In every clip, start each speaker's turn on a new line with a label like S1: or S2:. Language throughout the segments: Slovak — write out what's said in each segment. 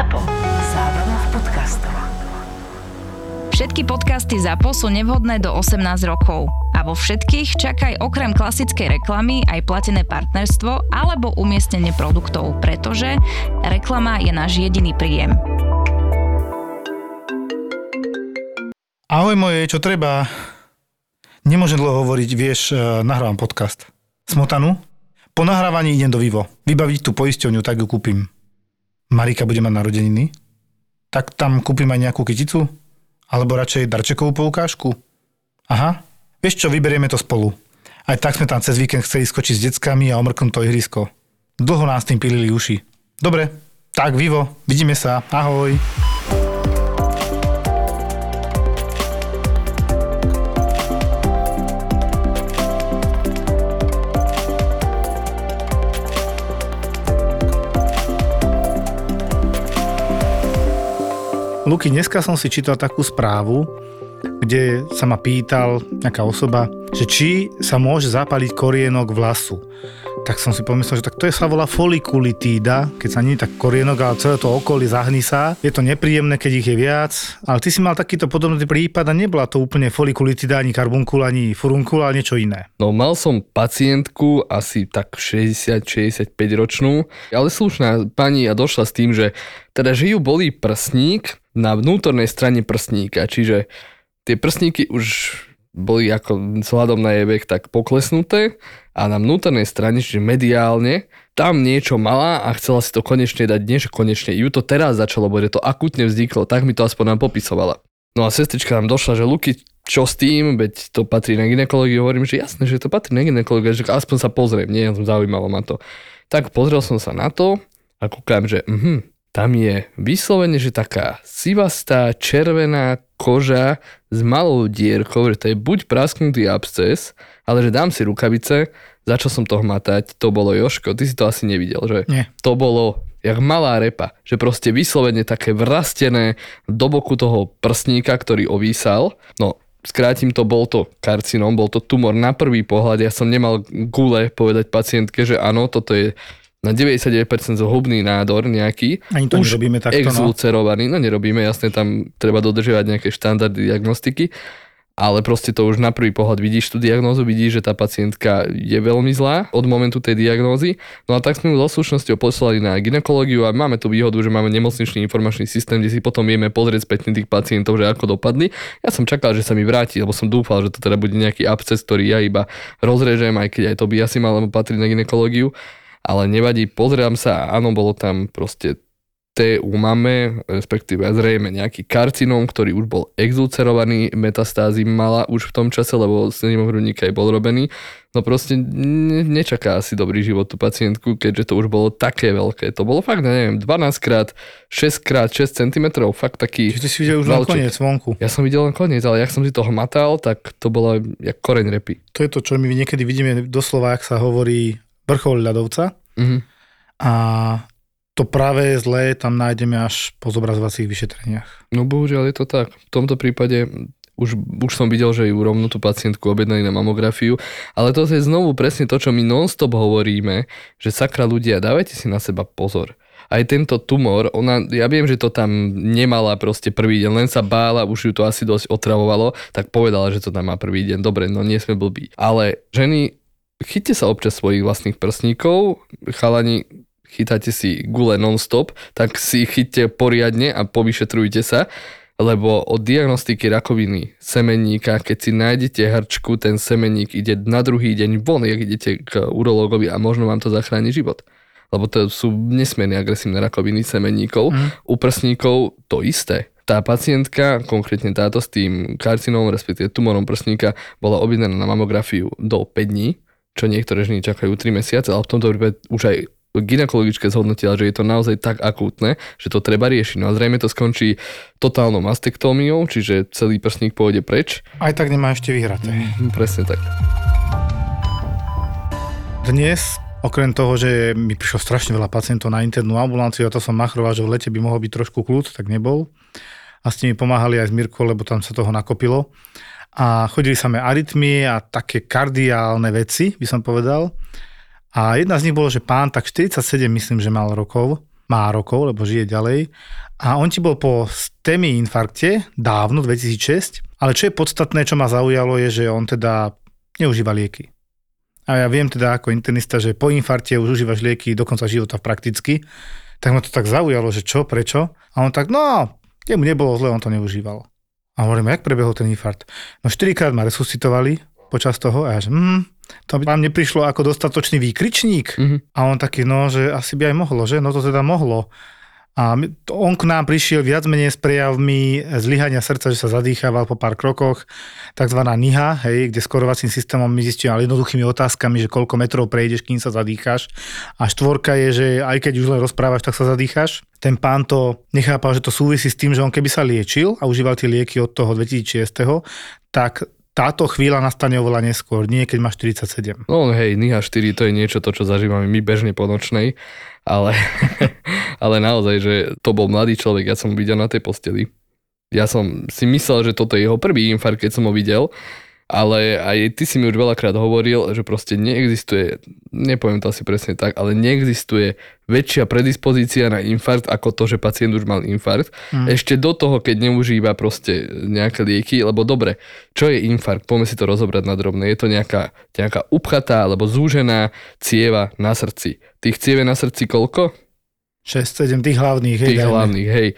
S1: ZAPO. Zábrná v podcastov.
S2: Všetky podcasty ZAPO sú nevhodné do 18 rokov. A vo všetkých čakaj okrem klasickej reklamy aj platené partnerstvo alebo umiestnenie produktov, pretože reklama je náš jediný príjem.
S3: Ahoj moje, čo treba? Nemôžem dlho hovoriť, vieš, eh, nahrávam podcast. Smotanu? Po nahrávaní idem do Vivo. Vybaviť tú poisťovňu, tak ju kúpim. Marika bude mať narodeniny? Tak tam kúpim aj nejakú kyticu? Alebo radšej darčekovú poukážku? Aha, vieš čo, vyberieme to spolu. Aj tak sme tam cez víkend chceli skočiť s deckami a omrknúť to ihrisko. Dlho nás tým pilili uši. Dobre, tak Vivo, vidíme sa, ahoj. Luky, dneska som si čítal takú správu, kde sa ma pýtal nejaká osoba, že či sa môže zapaliť korienok vlasu. Tak som si pomyslel, že tak to je sa volá folikulitída, keď sa nie tak korienok, ale celé to okolie zahní sa. Je to nepríjemné, keď ich je viac. Ale ty si mal takýto podobný prípad a nebola to úplne folikulitída, ani karbunkul, ani furunkul, ale niečo iné.
S4: No mal som pacientku asi tak 60-65 ročnú, ale slušná pani a došla s tým, že teda že ju bolí prsník na vnútornej strane prsníka, čiže tie prsníky už boli ako vzhľadom na jej vek tak poklesnuté a na vnútornej strane, čiže mediálne, tam niečo mala a chcela si to konečne dať, nie konečne, ju to teraz začalo, bo to akutne vzniklo, tak mi to aspoň nám popisovala. No a sestrička nám došla, že Luky, čo s tým, veď to patrí na ginekológiu, hovorím, že jasné, že to patrí na ginekológiu, že aspoň sa pozriem, nie, zaujímalo ma to. Tak pozrel som sa na to a kúkam, že uh, tam je vyslovene, že taká sivastá, červená koža s malou dierkou, že to je buď prasknutý absces, ale že dám si rukavice, začal som to hmatať, to bolo Joško, ty si to asi nevidel, že?
S3: Nie.
S4: To bolo jak malá repa, že proste vyslovene také vrastené do boku toho prsníka, ktorý ovísal. No, skrátim to, bol to karcinom, bol to tumor na prvý pohľad, ja som nemal gule povedať pacientke, že áno, toto je na 99% zhubný nádor nejaký.
S3: Ani to už nerobíme takto, no.
S4: exulcerovaný, no. no nerobíme, jasne tam treba dodržiavať nejaké štandardy diagnostiky, ale proste to už na prvý pohľad vidíš tú diagnózu, vidíš, že tá pacientka je veľmi zlá od momentu tej diagnózy. No a tak sme ju so slušnosťou poslali na ginekológiu a máme tu výhodu, že máme nemocničný informačný systém, kde si potom vieme pozrieť spätne tých pacientov, že ako dopadli. Ja som čakal, že sa mi vráti, lebo som dúfal, že to teda bude nejaký absces, ktorý ja iba rozrežem, aj keď aj to by asi malo patriť na ginekológiu ale nevadí, pozriem sa a áno, bolo tam proste T u mame, respektíve zrejme nejaký karcinóm, ktorý už bol exulcerovaný, metastázy mala už v tom čase, lebo snevom hrudníka aj bol robený. No proste ne, nečaká asi dobrý život tú pacientku, keďže to už bolo také veľké. To bolo fakt, neviem, 12 krát 6 krát 6 cm, fakt taký...
S3: Čiže ty si videl už len koniec vonku.
S4: Ja som videl len koniec, ale jak som si to hmatal, tak to bolo jak koreň repy.
S3: To je to, čo my niekedy vidíme doslova, ak sa hovorí vrchol ľadovca.
S4: Mhm.
S3: A to práve zlé tam nájdeme až po zobrazovacích vyšetreniach.
S4: No bohužiaľ je to tak. V tomto prípade už, už som videl, že ju rovnú tú pacientku objednali na mamografiu, ale to je znovu presne to, čo my non-stop hovoríme, že sakra ľudia, dávajte si na seba pozor. Aj tento tumor, ona, ja viem, že to tam nemala proste prvý deň, len sa bála, už ju to asi dosť otravovalo, tak povedala, že to tam má prvý deň. Dobre, no nie sme blbí. Ale ženy chyťte sa občas svojich vlastných prsníkov, chalani, chytáte si gule non-stop, tak si chyťte poriadne a povyšetrujte sa, lebo od diagnostiky rakoviny semenníka, keď si nájdete hrčku, ten semenník ide na druhý deň von, jak idete k urológovi a možno vám to zachráni život. Lebo to sú nesmierne agresívne rakoviny semenníkov. Mm. U prsníkov to isté. Tá pacientka, konkrétne táto s tým karcinom, respektíve tumorom prsníka, bola objednaná na mamografiu do 5 dní čo niektoré ženy čakajú 3 mesiace, ale v tomto prípade už aj ginekologičke zhodnotila, že je to naozaj tak akútne, že to treba riešiť. No a zrejme to skončí totálnou mastektómiou, čiže celý prsník pôjde preč.
S3: Aj tak nemá ešte vyhraté.
S4: Mm, presne tak.
S3: Dnes Okrem toho, že mi prišlo strašne veľa pacientov na internú ambulanciu a to som machroval, že v lete by mohol byť trošku kľud, tak nebol. A s nimi pomáhali aj s Mirkou, lebo tam sa toho nakopilo a chodili samé arytmie a také kardiálne veci, by som povedal. A jedna z nich bolo, že pán tak 47, myslím, že mal rokov, má rokov, lebo žije ďalej. A on ti bol po STEMI infarkte dávno, 2006, ale čo je podstatné, čo ma zaujalo, je, že on teda neužíva lieky. A ja viem teda ako internista, že po infarte už užívaš lieky do konca života prakticky. Tak ma to tak zaujalo, že čo, prečo? A on tak, no, jemu nebolo zle, on to neužíval. A hovorím, jak prebehol ten infarkt? No štyrikrát ma resuscitovali počas toho a ja že, mm, to by vám neprišlo ako dostatočný výkričník.
S4: Mhm.
S3: A on taký, no, že asi by aj mohlo, že? No to teda mohlo. A on k nám prišiel viac menej s prejavmi zlyhania srdca, že sa zadýchával po pár krokoch, takzvaná NIHA, hej, kde skorovacím systémom my zistíme, ale jednoduchými otázkami, že koľko metrov prejdeš, kým sa zadýcháš. A štvorka je, že aj keď už len rozprávaš, tak sa zadýcháš. Ten pán to nechápal, že to súvisí s tým, že on keby sa liečil a užíval tie lieky od toho 2006, tak táto chvíľa nastane oveľa neskôr, nie keď máš 47.
S4: No hej, NIHA 4 to je niečo to, čo zažívame my bežne po nočnej, ale, ale naozaj, že to bol mladý človek, ja som videl na tej posteli. Ja som si myslel, že toto je jeho prvý infarkt, keď som ho videl, ale aj ty si mi už veľakrát hovoril, že proste neexistuje, nepoviem to asi presne tak, ale neexistuje väčšia predispozícia na infarkt ako to, že pacient už mal infarkt. Mm. Ešte do toho, keď neužíva proste nejaké lieky, lebo dobre, čo je infarkt? Poďme si to rozobrať na drobné. Je to nejaká, nejaká upchatá alebo zúžená cieva na srdci. Tých ciev je na srdci koľko?
S3: 6-7 tých hlavných. hej,
S4: Tých
S3: dajme.
S4: hlavných, hej.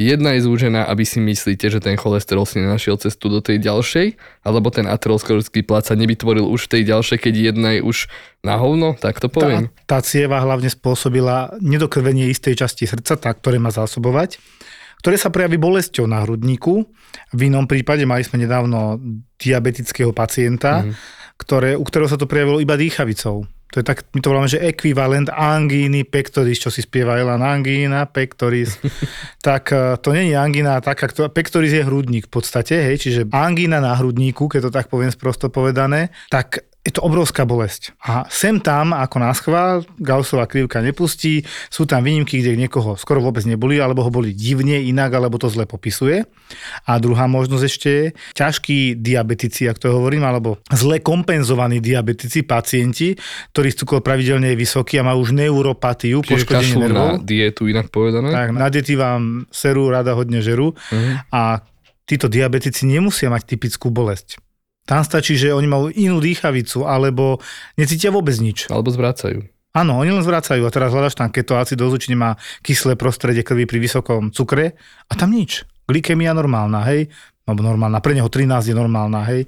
S4: Jedna je zúžená, aby si myslíte, že ten cholesterol si nenašiel cestu do tej ďalšej, alebo ten aterosklerotický plát sa nevytvoril už v tej ďalšej, keď jedna je už na hovno, tak to poviem.
S3: Tá, tá cieva hlavne spôsobila nedokrvenie istej časti srdca, tá, ktoré má zásobovať, ktoré sa prejaví bolesťou na hrudníku. V inom prípade mali sme nedávno diabetického pacienta,
S4: Mhm.
S3: ktoré, u ktorého sa to prejavilo iba dýchavicou. To je tak, my to voláme, že ekvivalent angíny pectoris, čo si spieva Elan, angína pectoris. tak eh, to je angína taká, pectoris je hrudník v podstate, hej, čiže angína na hrudníku, keď to tak poviem sprosto povedané, tak je to obrovská bolesť. A sem tam, ako nás chvál, Gaussová krivka nepustí, sú tam výnimky, kde niekoho skoro vôbec neboli, alebo ho boli divne inak, alebo to zle popisuje. A druhá možnosť ešte je, ťažkí diabetici, ak to hovorím, alebo zle kompenzovaní diabetici, pacienti, ktorých cukor pravidelne je vysoký a majú už neuropatiu,
S4: Čiže
S3: poškodenie
S4: kašľú na
S3: nervov.
S4: dietu, inak povedané.
S3: Tak, na deti vám serú, rada hodne žerú
S4: Mhm.
S3: a títo diabetici nemusia mať typickú bolesť. Tam stačí, že oni majú inú dýchavicu alebo necítia vôbec nič.
S4: Alebo zvracajú.
S3: Áno, oni len zvracajú a teraz hľadaš tam ketoacidózu, či nemá kyslé prostredie krvi pri vysokom cukre a tam nič. Glykemia normálna, hej, alebo normálna, pre neho 13 je normálna, hej.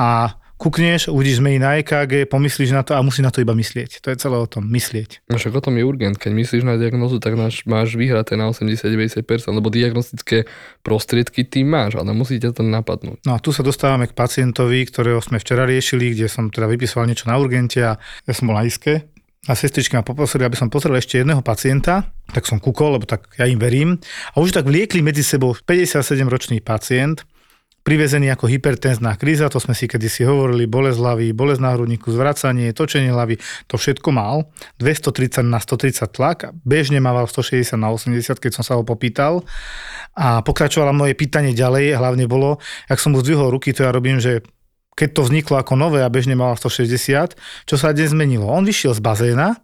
S3: A kúkneš, uvidíš zmeny na EKG, pomyslíš na to a musí na to iba myslieť. To je celé o tom, myslieť.
S4: No však o tom je urgent. Keď myslíš na diagnozu, tak máš, máš vyhraté na 80-90%, lebo diagnostické prostriedky ty máš, ale musí ťa to napadnúť.
S3: No a tu sa dostávame k pacientovi, ktorého sme včera riešili, kde som teda vypisoval niečo na urgente a ja som bol na iske a sestričky ma poprosili, aby som pozrel ešte jedného pacienta, tak som kúkol, lebo tak ja im verím. A už tak vliekli medzi sebou 57-ročný pacient, privezený ako hypertenzná kríza, to sme si kedysi hovorili, bolesť hlavy, bolesť na hrudníku, zvracanie, točenie hlavy, to všetko mal. 230 na 130 tlak, bežne mával 160 na 80, keď som sa ho popýtal. A pokračovalo moje pýtanie ďalej, hlavne bolo, ak som mu zdvihol ruky, to ja robím, že keď to vzniklo ako nové a bežne mal 160, čo sa dnes zmenilo? On vyšiel z bazéna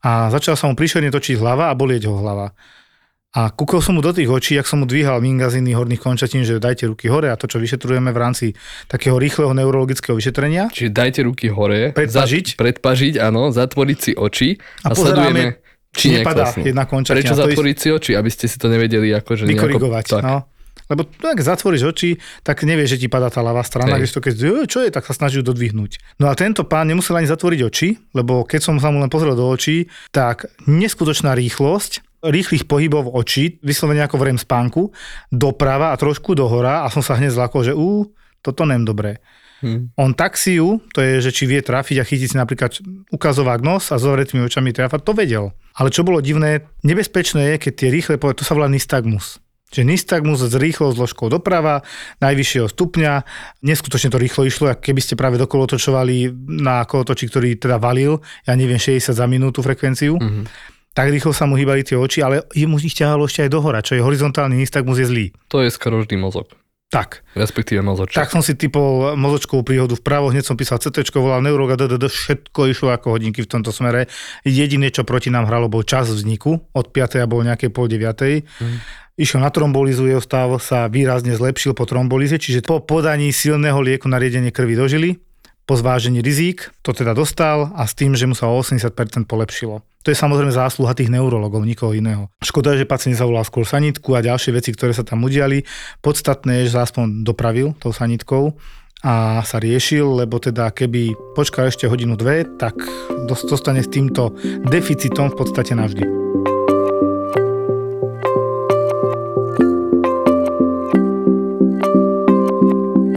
S3: a začal sa mu príšerne točiť hlava a bolieť ho hlava. A kúkol som mu do tých očí, ak som mu dvíhal mingaziny horných končatín, že dajte ruky hore a to, čo vyšetrujeme v rámci takého rýchleho neurologického vyšetrenia.
S4: Čiže dajte ruky hore,
S3: Predpažiť.
S4: Zat, predpažiť, áno, zatvoriť si oči
S3: A
S4: a, sledujeme, či
S3: nepadá jedna končatina.
S4: Prečo zatvoriť si oči, aby ste si to nevedeli akože
S3: vykorigovať.
S4: Nejako, tak.
S3: No. Lebo ak zatvoríš oči, tak nevieš, že ti padá tá ľavá strana,
S4: Hej.
S3: keď to keď "Jo, čo je, tak sa snaží dodvihnúť. No a tento pán nemusel ani zatvoriť oči, lebo keď som sa mu len pozrel do očí, tak neskutočná rýchlosť, rýchlych pohybov očí, vyslovene ako v REM spánku, doprava a trošku dohora a som sa hneď zlakol, že ú, toto nem dobré.
S4: Hm.
S3: On taxiu, to je, že či vie trafiť a chytiť si napríklad ukazovák nos a s zavretými očami trafať, to vedel. Ale čo bolo divné, nebezpečné je, keď tie rýchle pohľady, to sa volá nystagmus. Čiže nystagmus s rýchlou zložkou doprava, najvyššieho stupňa, neskutočne to rýchlo išlo, ako keby ste práve dokolotočovali na kolotoči, ktorý teda valil, ja neviem, 60 za minútu frekvenciu.
S4: Mhm.
S3: Tak rýchlo sa mu hýbali tie oči, ale jemu ich ťahalo ešte aj dohora, čo je horizontálny nystagmus je zlý.
S4: To je skoro vždy mozog.
S3: Tak.
S4: respektíve mozoček.
S3: Tak som si typol mozočkovú príhodu vpravo, hneď som písal CT, volal neurolog a DDD, všetko išlo ako hodinky v tomto smere. Jediné, čo proti nám hralo, bol čas vzniku, od 5. a bol nejaké pol 9. Mm. Išiel na trombolizu, jeho stav sa výrazne zlepšil po trombolize, čiže po podaní silného lieku na riedenie krvi dožili po zvážení rizík, to teda dostal a s tým, že mu sa o 80% polepšilo. To je samozrejme zásluha tých neurologov, nikoho iného. Škoda, že pacient zavolal skôr sanitku a ďalšie veci, ktoré sa tam udiali. Podstatné je, že aspoň dopravil tou sanitkou a sa riešil, lebo teda keby počkal ešte hodinu dve, tak dostane s týmto deficitom v podstate navždy.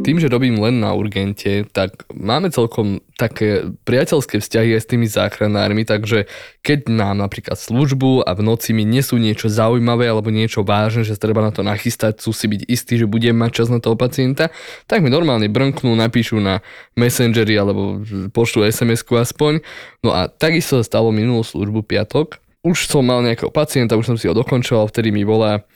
S4: Tým, že robím len na urgente, tak máme celkom také priateľské vzťahy aj s tými záchranármi, takže keď nám napríklad službu a v noci mi nesú niečo zaujímavé alebo niečo vážne, že treba na to nachystať, sú si byť istí, že budem mať čas na toho pacienta, tak mi normálne brnknú, napíšu na Messengeri alebo pošlu SMS-ku aspoň. No a takisto stalo minulú službu piatok. Už som mal nejakého pacienta, už som si ho dokončoval, vtedy mi volá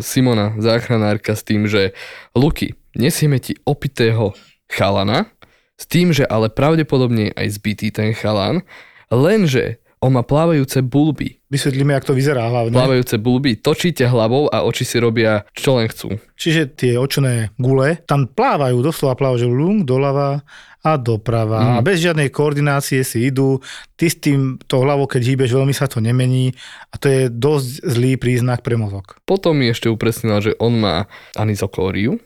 S4: Simona, záchranárka, s tým, že Luky, nesieme ti opitého chalana, s tým, že ale pravdepodobne aj zbytý ten chalan, lenže on má plávajúce bulby.
S3: Vysvetlíme, jak to vyzerá hlavne.
S4: Plávajúce bulby, točíte hlavou a oči si robia, čo len chcú.
S3: Čiže tie očné gule tam plávajú, doslova plávajú lung doľava a doprava. Mm. A bez žiadnej koordinácie si idú. Ty s tým to hlavou, keď hýbeš, veľmi sa to nemení a to je dosť zlý príznak pre mozog.
S4: Potom mi ešte upresnila, že on má anizokóriu,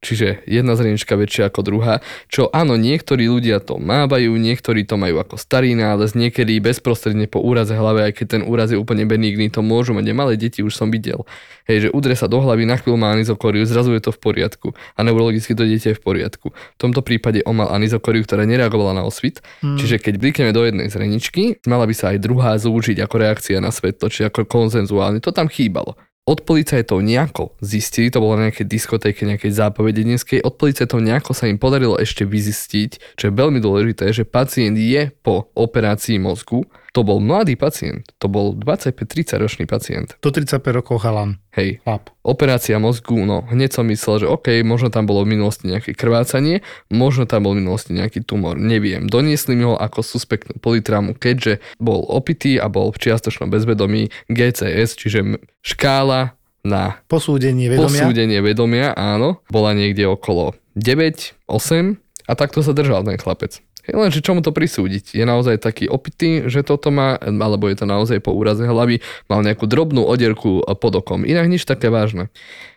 S4: čiže jedna zrnička väčšia ako druhá, čo áno, niektorí ľudia to mávajú, niektorí to majú ako starý nález, niekedy bezprostredne po úraze hlavy, aj keď ten úraz je úplne benigný, to môžu mať. Malé deti už som videl. Hej, že udre sa do hlavy, na chvíľu má anizokóriu, zrazu je to v poriadku a neurologicky to dieťa je v poriadku. V tomto prípade on mal anizokóriu, ktorá nereagovala na osvit, hmm. čiže keď blikneme do jednej zreničky, mala by sa aj druhá zúžiť ako reakcia na svetlo, čiže ako konzenzuálne. To tam chýbalo od policajtov nejako. Zistili, to bolo na nejakej diskotéke, nejakej zápovedenskej, od policajtov nejako sa im podarilo ešte vyzistiť, čo je veľmi dôležité, že pacient je po operácii mozgu, to bol mladý pacient, to bol 25-30 ročný pacient.
S3: Do 35 rokov chalan.
S4: Hej, Chlap. operácia mozgu, no hneď som myslel, že OK, možno tam bolo v minulosti nejaké krvácanie, možno tam bol v minulosti nejaký tumor, neviem. Doniesli mi ho ako suspektnú politramu, keďže bol opitý a bol v čiastočnom bezvedomí GCS, čiže škála na
S3: posúdenie vedomia.
S4: Posúdenie vedomia, áno, bola niekde okolo 9, 8 a takto sa držal ten chlapec. Lenže čomu to prisúdiť? Je naozaj taký opitý, že toto má, alebo je to naozaj po úraze hlavy, mal nejakú drobnú odierku pod okom. Inak nič také vážne.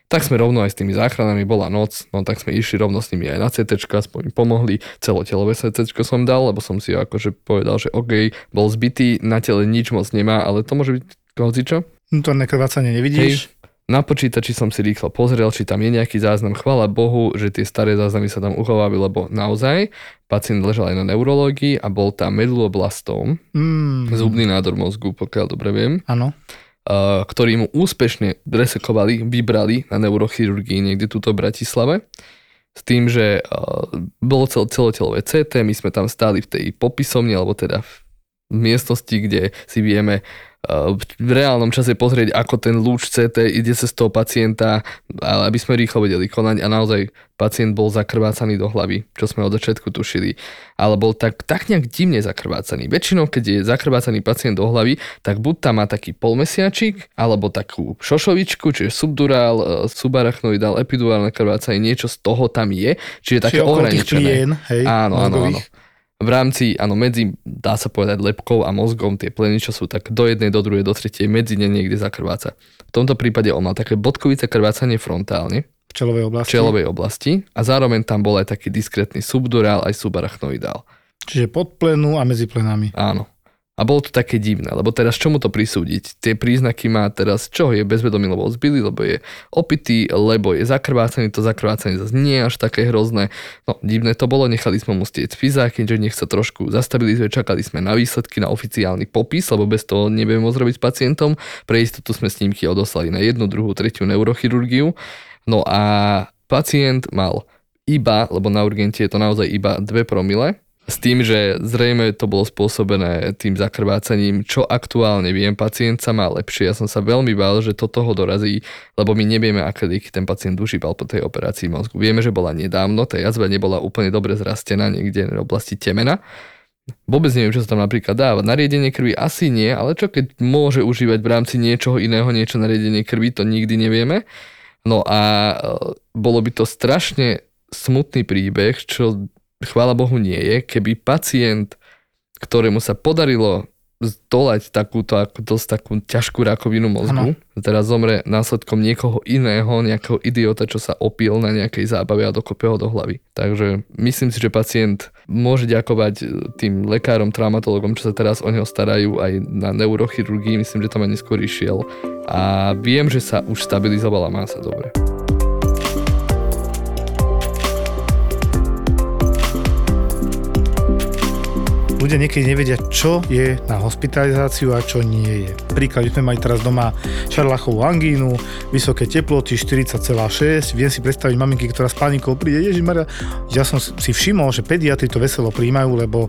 S4: Tak sme rovno aj s tými záchranami, bola noc, no tak sme išli rovno s nimi aj na CT, aspoň pomohli, celotelové CT som dal, lebo som si akože povedal, že OK, bol zbytý, na tele nič moc nemá, ale to môže byť hocičo.
S3: Vnútorné krvácanie nevidíš. Hej,
S4: na počítači som si rýchlo pozrel, či tam je nejaký záznam. Chvala Bohu, že tie staré záznamy sa tam uchovali, lebo naozaj pacient ležal aj na neurológii a bol tam meduloblastom, mm. zubný nádor mozgu, pokiaľ dobre viem.
S3: Áno.
S4: Ktorý mu úspešne resekovali, vybrali na neurochirurgii niekde tuto v Bratislave. S tým, že bolo cel, celotelové CT, my sme tam stáli v tej popisovni, alebo teda v miestnosti, kde si vieme v reálnom čase pozrieť, ako ten lúč CT ide cez toho pacienta, ale aby sme rýchlo vedeli konať a naozaj pacient bol zakrvácaný do hlavy, čo sme od začiatku tušili, ale bol tak, tak nejak divne zakrvácaný. Väčšinou, keď je zakrvácaný pacient do hlavy, tak buď tam má taký polmesiačik, alebo takú šošovičku, čiže subdurál, e, subarachnoidál, epidurálne krvácanie, niečo z toho tam je, čiže také ohraničené.
S3: hej,
S4: áno, áno, áno v rámci, áno, medzi, dá sa povedať, lepkou a mozgom tie pleny, čo sú tak do jednej, do druhej, do tretej, medzi ne niekde zakrváca. V tomto prípade on mal také bodkovice krvácanie frontálne.
S3: V čelovej oblasti.
S4: V čelovej oblasti a zároveň tam bol aj taký diskrétny subdurál aj subarachnoidál.
S3: Čiže pod plenu a medzi plenami.
S4: Áno. A bolo to také divné, lebo teraz čomu to prisúdiť? Tie príznaky má teraz, čo je bezvedomý, lebo zbyli, lebo je opitý, lebo je zakrvácený, to zakrvácanie zase nie je až také hrozné. No, divné to bolo, nechali sme mu stieť fizá, keďže nech sa trošku zastabilizuje, čakali sme na výsledky, na oficiálny popis, lebo bez toho nebudeme môcť robiť s pacientom. Pre istotu sme snímky odoslali na jednu, druhú, tretiu neurochirurgiu. No a pacient mal iba, lebo na urgente je to naozaj iba 2 promile, S tým, že zrejme to bolo spôsobené tým zakrvácaním, čo aktuálne viem, pacient sa má lepšie. Ja som sa veľmi bál, že to toho dorazí, lebo my nevieme, aké lieky ten pacient užíval po tej operácii mozgu. Vieme, že bola nedávno, tá jazva nebola úplne dobre zrastená niekde v oblasti temena. Vôbec neviem, čo sa tam napríklad dáva. Nariedenie krvi asi nie, ale čo keď môže užívať v rámci niečoho iného, niečo nariedenie krvi, to nikdy nevieme. No a e, bolo by to strašne smutný príbeh, čo chvála Bohu nie je, keby pacient, ktorému sa podarilo zdolať takúto ako dosť takú ťažkú rakovinu mozgu, ano. teraz zomre následkom niekoho iného, nejakého idiota, čo sa opil na nejakej zábave a dokope ho do hlavy. Takže myslím si, že pacient môže ďakovať tým lekárom, traumatologom, čo sa teraz o neho starajú aj na neurochirurgii, myslím, že tam aj neskôr išiel a viem, že sa už stabilizovala, má sa dobre.
S3: Ľudia niekedy nevedia, čo je na hospitalizáciu a čo nie je. Príklad, sme mali teraz doma šarlachovú angínu, vysoké teploty 40,6, viem si predstaviť maminky, ktorá s panikou príde, Ježiš Maria, ja som si všimol, že pediatri to veselo príjmajú, lebo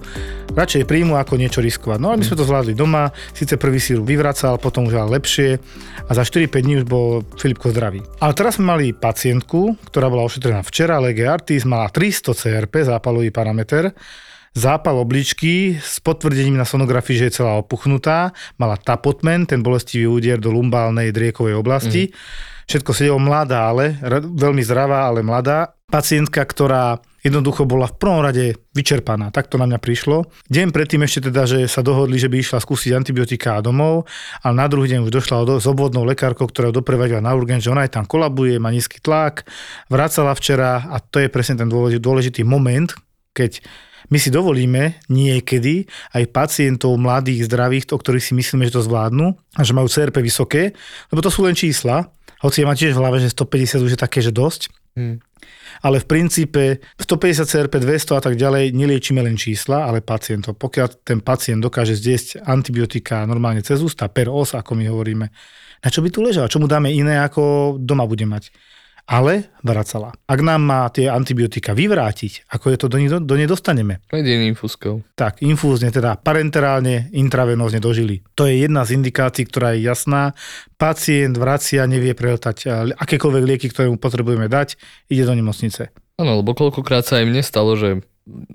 S3: radšej príjmu ako niečo riskovať. No ale my sme to zvládli doma, síce prvý síru vyvracal, potom už lepšie a za 4-5 dní už bol Filipko zdravý. Ale teraz sme mali pacientku, ktorá bola ošetrená včera, lege artis, mala 300 CRP, zápalový parameter, zápal obličky s potvrdením na sonografii, že je celá opuchnutá, mala tapotmen, ten bolestivý úder do lumbálnej driekovej oblasti. Mm. Všetko sedelo mladá, ale veľmi zdravá, ale mladá. Pacientka, ktorá jednoducho bola v prvom rade vyčerpaná. Tak to na mňa prišlo. Deň predtým ešte teda, že sa dohodli, že by išla skúsiť antibiotika a domov, ale na druhý deň už došla do, s obvodnou lekárkou, ktorá ju doprevadila na urgen, že ona aj tam kolabuje, má nízky tlak, vracala včera a to je presne ten dôležitý moment, keď my si dovolíme niekedy aj pacientov mladých, zdravých, o ktorých si myslíme, že to zvládnu a že majú CRP vysoké, lebo to sú len čísla, hoci ja mám tiež v hlave, že 150 už je také, že dosť. Hmm. Ale v princípe 150 CRP, 200 a tak ďalej neliečíme len čísla, ale pacientov. Pokiaľ ten pacient dokáže zjesť antibiotika normálne cez ústa, per os, ako my hovoríme, na čo by tu ležal? Čo mu dáme iné, ako doma bude mať? Ale vracala. Ak nám má tie antibiotika vyvrátiť, ako je to do, nej, do nej dostaneme?
S4: Jedin infúzkou.
S3: Tak, infúzne, teda parenterálne, intravenózne dožili. To je jedna z indikácií, ktorá je jasná. Pacient vracia, nevie prehltať akékoľvek lieky, ktoré mu potrebujeme dať, ide do nemocnice.
S4: Áno, lebo koľkokrát sa aj mne stalo, že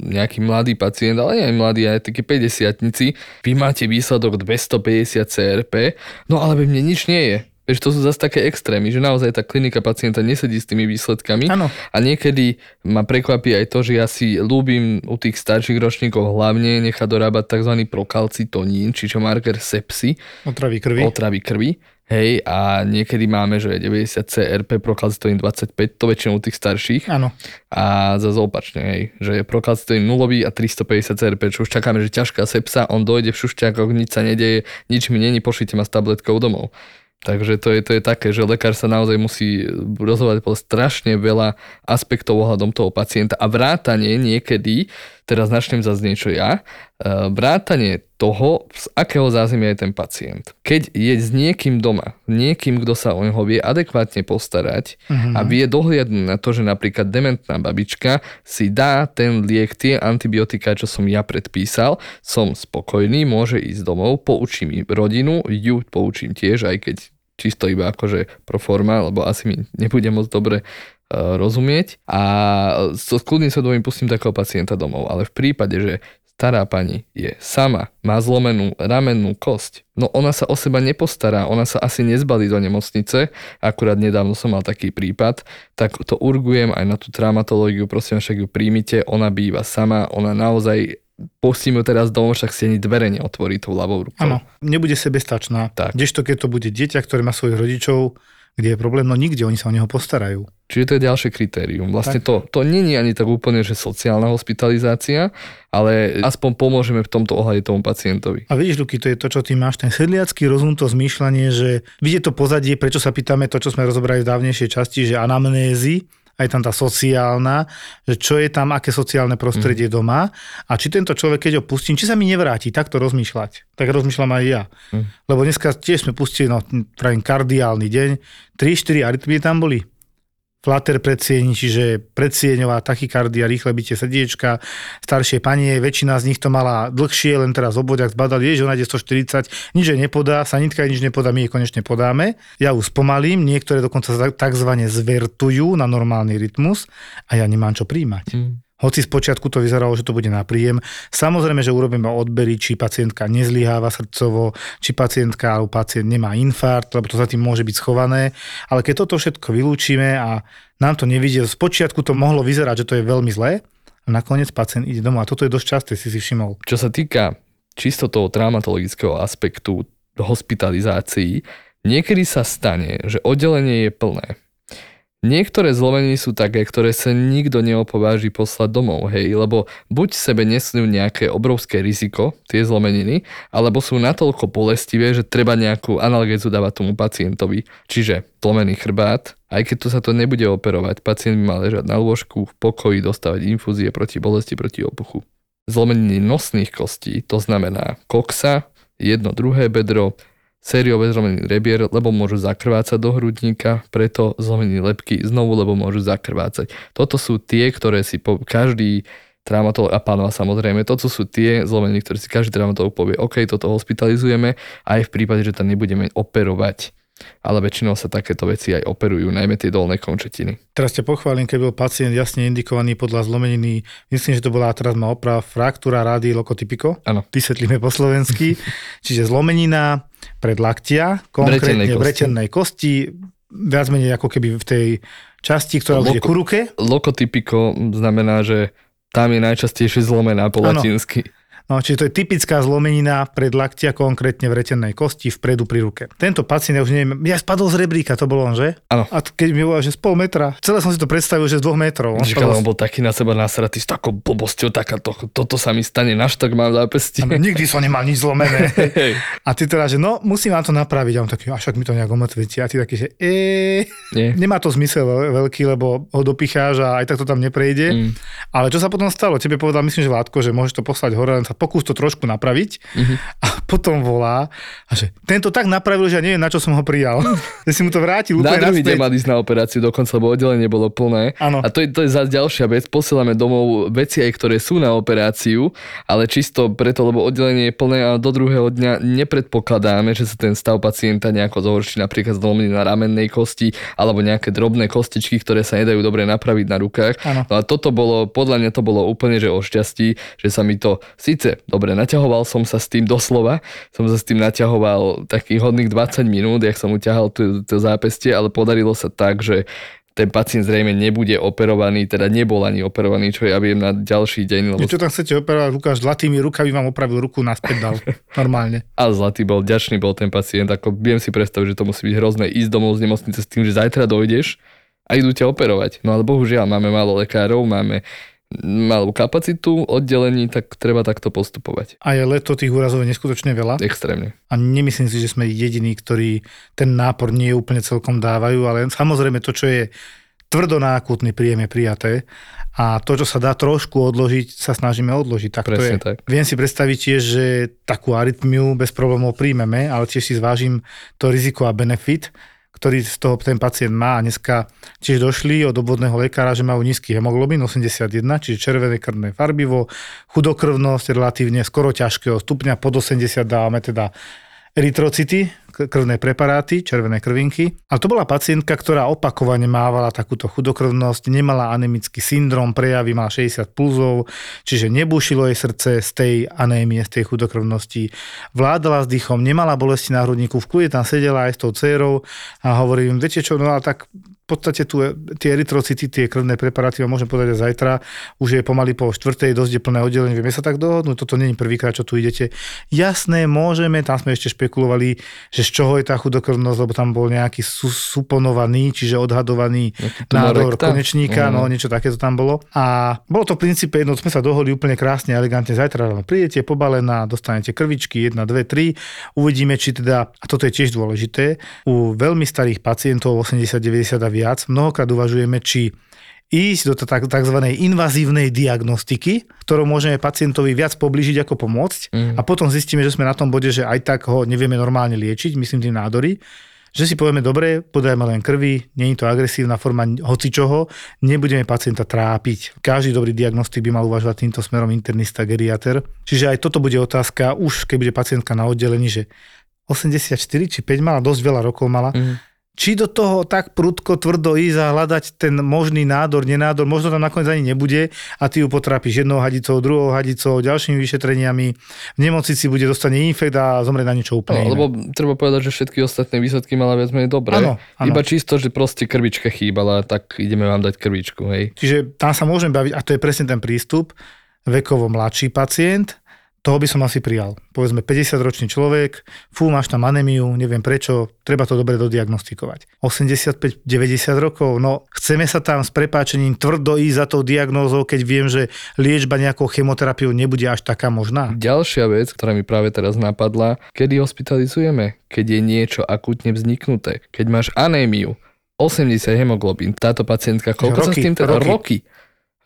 S4: nejaký mladý pacient, ale aj mladý, aj takí 50 vy máte výsledok 250 CRP, no ale ve mne nič nie je. Vieš, to sú zase také extrémy, že naozaj tá klinika pacienta nesedí s tými výsledkami.
S3: Ano.
S4: A niekedy ma prekvapí aj to, že ja si ľúbim u tých starších ročníkov hlavne nechať dorábať tzv. prokalcitonín, čiže marker sepsy.
S3: Otravy krvi.
S4: Otravy krvi. Hej, a niekedy máme, že 90 CRP, prokalcitonín 25, to väčšinou u tých starších.
S3: Áno.
S4: A zase opačne, hej, že je prokalcitonín nulový a 350 CRP, čo už čakáme, že ťažká sepsa, on dojde v šušťákoch, nič sa nedeje, nič mi není, pošlite ma s tabletkou domov. Takže to je, to je také, že lekár sa naozaj musí rozhovať po strašne veľa aspektov ohľadom toho pacienta a vrátanie niekedy, teraz začnem zase niečo ja, e, vrátanie toho, z akého zázemia je ten pacient. Keď je s niekým doma, niekým, kto sa o neho vie adekvátne postarať uh-huh. a vie dohliadnúť na to, že napríklad dementná babička si dá ten liek, tie antibiotika, čo som ja predpísal, som spokojný, môže ísť domov, poučím rodinu, ju poučím tiež, aj keď čisto iba akože pro forma, lebo asi mi nebude moc dobre uh, rozumieť. A so kľudným svedomím pustím takého pacienta domov, ale v prípade, že stará pani je sama, má zlomenú ramennú kosť, no ona sa o seba nepostará, ona sa asi nezbalí do nemocnice, akurát nedávno som mal taký prípad, tak to urgujem aj na tú traumatológiu, prosím, však ju príjmite, ona býva sama, ona naozaj pustím ju teraz domov, však si ani dvere neotvorí tou ľavou rukou.
S3: Áno, nebude sebestačná.
S4: Tak.
S3: Kdežto keď to bude dieťa, ktoré má svojich rodičov, kde je problém, no nikde, oni sa o neho postarajú.
S4: Čiže to je ďalšie kritérium. Vlastne to, to není ani tak úplne, že sociálna hospitalizácia, ale aspoň pomôžeme v tomto ohľade tomu pacientovi.
S3: A vidíš, Luky, to je to, čo ty máš, ten sedliacký rozum, to zmýšľanie, že vidie to pozadie, prečo sa pýtame to, čo sme rozobrali v dávnejšej časti, že anamnézy, aj tam tá sociálna, že čo je tam, aké sociálne prostredie mm. doma a či tento človek, keď ho pustím, či sa mi nevráti takto rozmýšľať. Tak rozmýšľam aj ja. Mm. Lebo dneska tiež sme pustili, no, kardiálny deň, 3-4 arytmie tam boli. Flater predsieni, čiže predsieňová tachykardia, rýchle bytie srdiečka, staršie panie, väčšina z nich to mala dlhšie, len teraz obvodiak zbadali, že ona ide 140, nič jej nepodá, sanitka jej nič nepodá, my jej konečne podáme. Ja ju spomalím, niektoré dokonca tzv. zvertujú na normálny rytmus a ja nemám čo príjmať.
S4: Mm.
S3: Hoci spočiatku to vyzeralo, že to bude na príjem. Samozrejme, že urobíme odbery, či pacientka nezlyháva srdcovo, či pacientka alebo pacient nemá infarkt, lebo to za tým môže byť schované. Ale keď toto všetko vylúčime a nám to nevidie, spočiatku to mohlo vyzerať, že to je veľmi zlé, a nakoniec pacient ide domov. A toto je dosť časté, si si všimol.
S4: Čo sa týka čisto toho traumatologického aspektu hospitalizácií, niekedy sa stane, že oddelenie je plné Niektoré zlomeniny sú také, ktoré sa nikto neopováži poslať domov, hej, lebo buď sebe nesnú nejaké obrovské riziko, tie zlomeniny, alebo sú natoľko bolestivé, že treba nejakú analgézu dávať tomu pacientovi. Čiže tlomený chrbát, aj keď to sa to nebude operovať, pacient by mal ležať na lôžku, v pokoji, dostávať infúzie proti bolesti, proti opuchu. Zlomeniny nosných kostí, to znamená koksa, jedno druhé bedro, sériové zlomeniny rebier, lebo môžu zakrvácať do hrudníka, preto zlomeniny lepky znovu, lebo môžu zakrvácať. Toto sú tie, ktoré si po, každý traumatolog a pánova samozrejme, toto sú tie zlomeniny, ktoré si každý traumatolog povie, OK, toto hospitalizujeme, aj v prípade, že to nebudeme operovať ale väčšinou sa takéto veci aj operujú, najmä tie dolné končetiny.
S3: Teraz ťa pochválim, keď bol pacient jasne indikovaný podľa zlomeniny, myslím, že to bola, teraz má oprav, fraktúra rády lokotypiko.
S4: Áno.
S3: Vysvetlíme po slovensky. Čiže zlomenina predlaktia, konkrétne
S4: Vretenej kosti.
S3: kosti, viac menej ako keby v tej časti, ktorá
S4: Loko-
S3: ku ruke.
S4: Lokotypiko znamená, že tam je najčastejšie zlomená po
S3: Áno.
S4: latinsky.
S3: No, čiže to je typická zlomenina predlaktia, konkrétne vretennej kosti vpredu pri ruke. Tento pacient, ja už neviem, ja spadol z rebríka, to bol on, že?
S4: Áno.
S3: A keď mi povedal, že z pol metra, celé som si to predstavil, že z dvoch metrov. On spadol
S4: on bol taký na seba nasratý s takou blbosťou, taká to, toto sa mi stane, naš tak mám zápesti.
S3: Áno, nikdy som nemal nič zlomené. A ty teda, že no, musím vám to napraviť. A on taký, a však mi to nejak omotvíte. A ty taký, že e,
S4: Nie.
S3: nemá to zmysel veľ- veľký, lebo ho dopicháš a aj tak to tam neprejde.
S4: Mm.
S3: Ale čo sa potom stalo? Tebe povedal, myslím, že Vládko, že môžeš to poslať hore, len sa pokús to trošku napraviť.
S4: Mhm.
S3: A potom volá, a že tento tak napravil, že ja neviem, na čo som ho prijal. že si mu to vrátil
S4: Na
S3: úplne
S4: druhý deň mal ísť na operáciu dokonca, lebo oddelenie bolo plné.
S3: Áno.
S4: A to je, to je zase ďalšia vec. Posielame domov veci aj, ktoré sú na operáciu, ale čisto preto, lebo oddelenie je plné a do druhého dňa nepredpokladáme, že sa ten stav pacienta nejako zhorší, napríklad zlomenie na ramennej kosti alebo nejaké drobné kostičky, ktoré sa nedajú dobre napraviť na rukách.
S3: Áno.
S4: No a toto bolo, podľa mňa to bolo úplne, že o šťastí, že sa mi to, síce, dobre, naťahoval som sa s tým doslova, som sa s tým naťahoval takých hodných 20 minút, jak som uťahal to, to zápestie, ale podarilo sa tak, že ten pacient zrejme nebude operovaný, teda nebol ani operovaný, čo ja viem na ďalší deň, lebo
S3: Čo tam chcete operovať? Lukáš zlatými rukami vám opravil ruku naspäť dal. Normálne.
S4: a zlatý bol, ďačný bol ten pacient, ako viem si predstaviť, že to musí byť hrozné ísť domov z nemocnice s tým, že zajtra dojdeš a idú ťa operovať. No ale bohužiaľ, máme málo lekárov, máme malú kapacitu oddelení, tak treba takto postupovať.
S3: A je leto tých úrazov je neskutočne veľa.
S4: Extrémne.
S3: A nemyslím si, že sme jediní, ktorí ten nápor nie úplne celkom dávajú, ale samozrejme to, čo je tvrdo na akútny príjem je prijaté a to, čo sa dá trošku odložiť, sa snažíme odložiť. Tak to je.
S4: Presne tak.
S3: Viem si predstaviť tiež, že takú arytmiu bez problémov príjmeme, ale tiež si zvážim to riziko a benefit, ktorý z toho ten pacient má. A dneska tiež došli od obvodného lekára, že majú nízky hemoglobín 81, čiže červené krvné farbivo, chudokrvnosť relatívne skoro ťažkého stupňa, pod 80 dávame teda eritrocity, k- krvné preparáty, červené krvinky. Ale to bola pacientka, ktorá opakovane mávala takúto chudokrvnosť, nemala anemický syndrom, prejavy, mala 60 pulzov, čiže nebušilo jej srdce z tej anémie, z tej chudokrvnosti. Vládala s dýchom, nemala bolesti na hrudníku, v kľude tam sedela aj s tou dcerou a hovorím, viete čo, no a tak podstate tu tie eritrocity, tie krvné preparáty, vám môžem povedať aj zajtra, už je pomaly po štvrtej, dosť je plné oddelenie, vieme sa tak dohodnúť, toto není prvýkrát, čo tu idete. Jasné, môžeme, tam sme ešte špekulovali, že z čoho je tá chudokrvnosť, lebo tam bol nejaký su- suponovaný, čiže odhadovaný nádor konečníka,
S4: Mhm.
S3: no niečo takéto tam bolo. A bolo to v princípe jedno, sme sa dohodli úplne krásne, elegantne, zajtra ráno prídete, pobalená, dostanete krvičky, 1, 2, 3, uvidíme, či teda, a toto je tiež dôležité, u veľmi starých pacientov 80-90 a viac, mnohokrát uvažujeme, či ísť do tzv. invazívnej diagnostiky, ktorou môžeme pacientovi viac poblížiť ako pomôcť
S4: Mhm.
S3: a potom zistíme, že sme na tom bode, že aj tak ho nevieme normálne liečiť, myslím tým nádory, že si povieme, dobre, podajme len krvi, nie je to agresívna forma hocičoho, nebudeme pacienta trápiť. Každý dobrý diagnostik by mal uvažovať týmto smerom internista, geriater. Čiže aj toto bude otázka, už keď bude pacientka na oddelení, že 84 či 5 mala, dosť veľa rokov mala,
S4: Mhm.
S3: Či do toho tak prudko, tvrdo ísť a hľadať ten možný nádor, nenádor, možno tam nakoniec ani nebude a ty ju potrápiš jednou hadicou, druhou hadicou, ďalšími vyšetreniami. V nemocnici bude dostane infekt a zomrie na niečo úplne
S4: No, lebo treba povedať, že všetky ostatné výsledky mala viac menej dobré.
S3: Áno, áno.
S4: Iba čisto, že proste krvička chýbala, tak ideme vám dať krvičku, hej.
S3: Čiže tam sa môžem baviť, a to je presne ten prístup, vekovo mladší pacient, toho by som asi prijal. Povedzme 50-ročný človek, fú, máš tam anémiu, neviem prečo, treba to dobre dodiagnostikovať. 85-90 rokov, no chceme sa tam s prepáčením tvrdo ísť za tou diagnózou, keď viem, že liečba nejakou chemoterapiou nebude až taká možná.
S4: Ďalšia vec, ktorá mi práve teraz napadla, kedy hospitalizujeme? Keď je niečo akútne vzniknuté. Keď máš anémiu, 80 hemoglobín, táto pacientka, koľko sa s
S3: Roky,
S4: tým... Teda,
S3: roky.
S4: roky.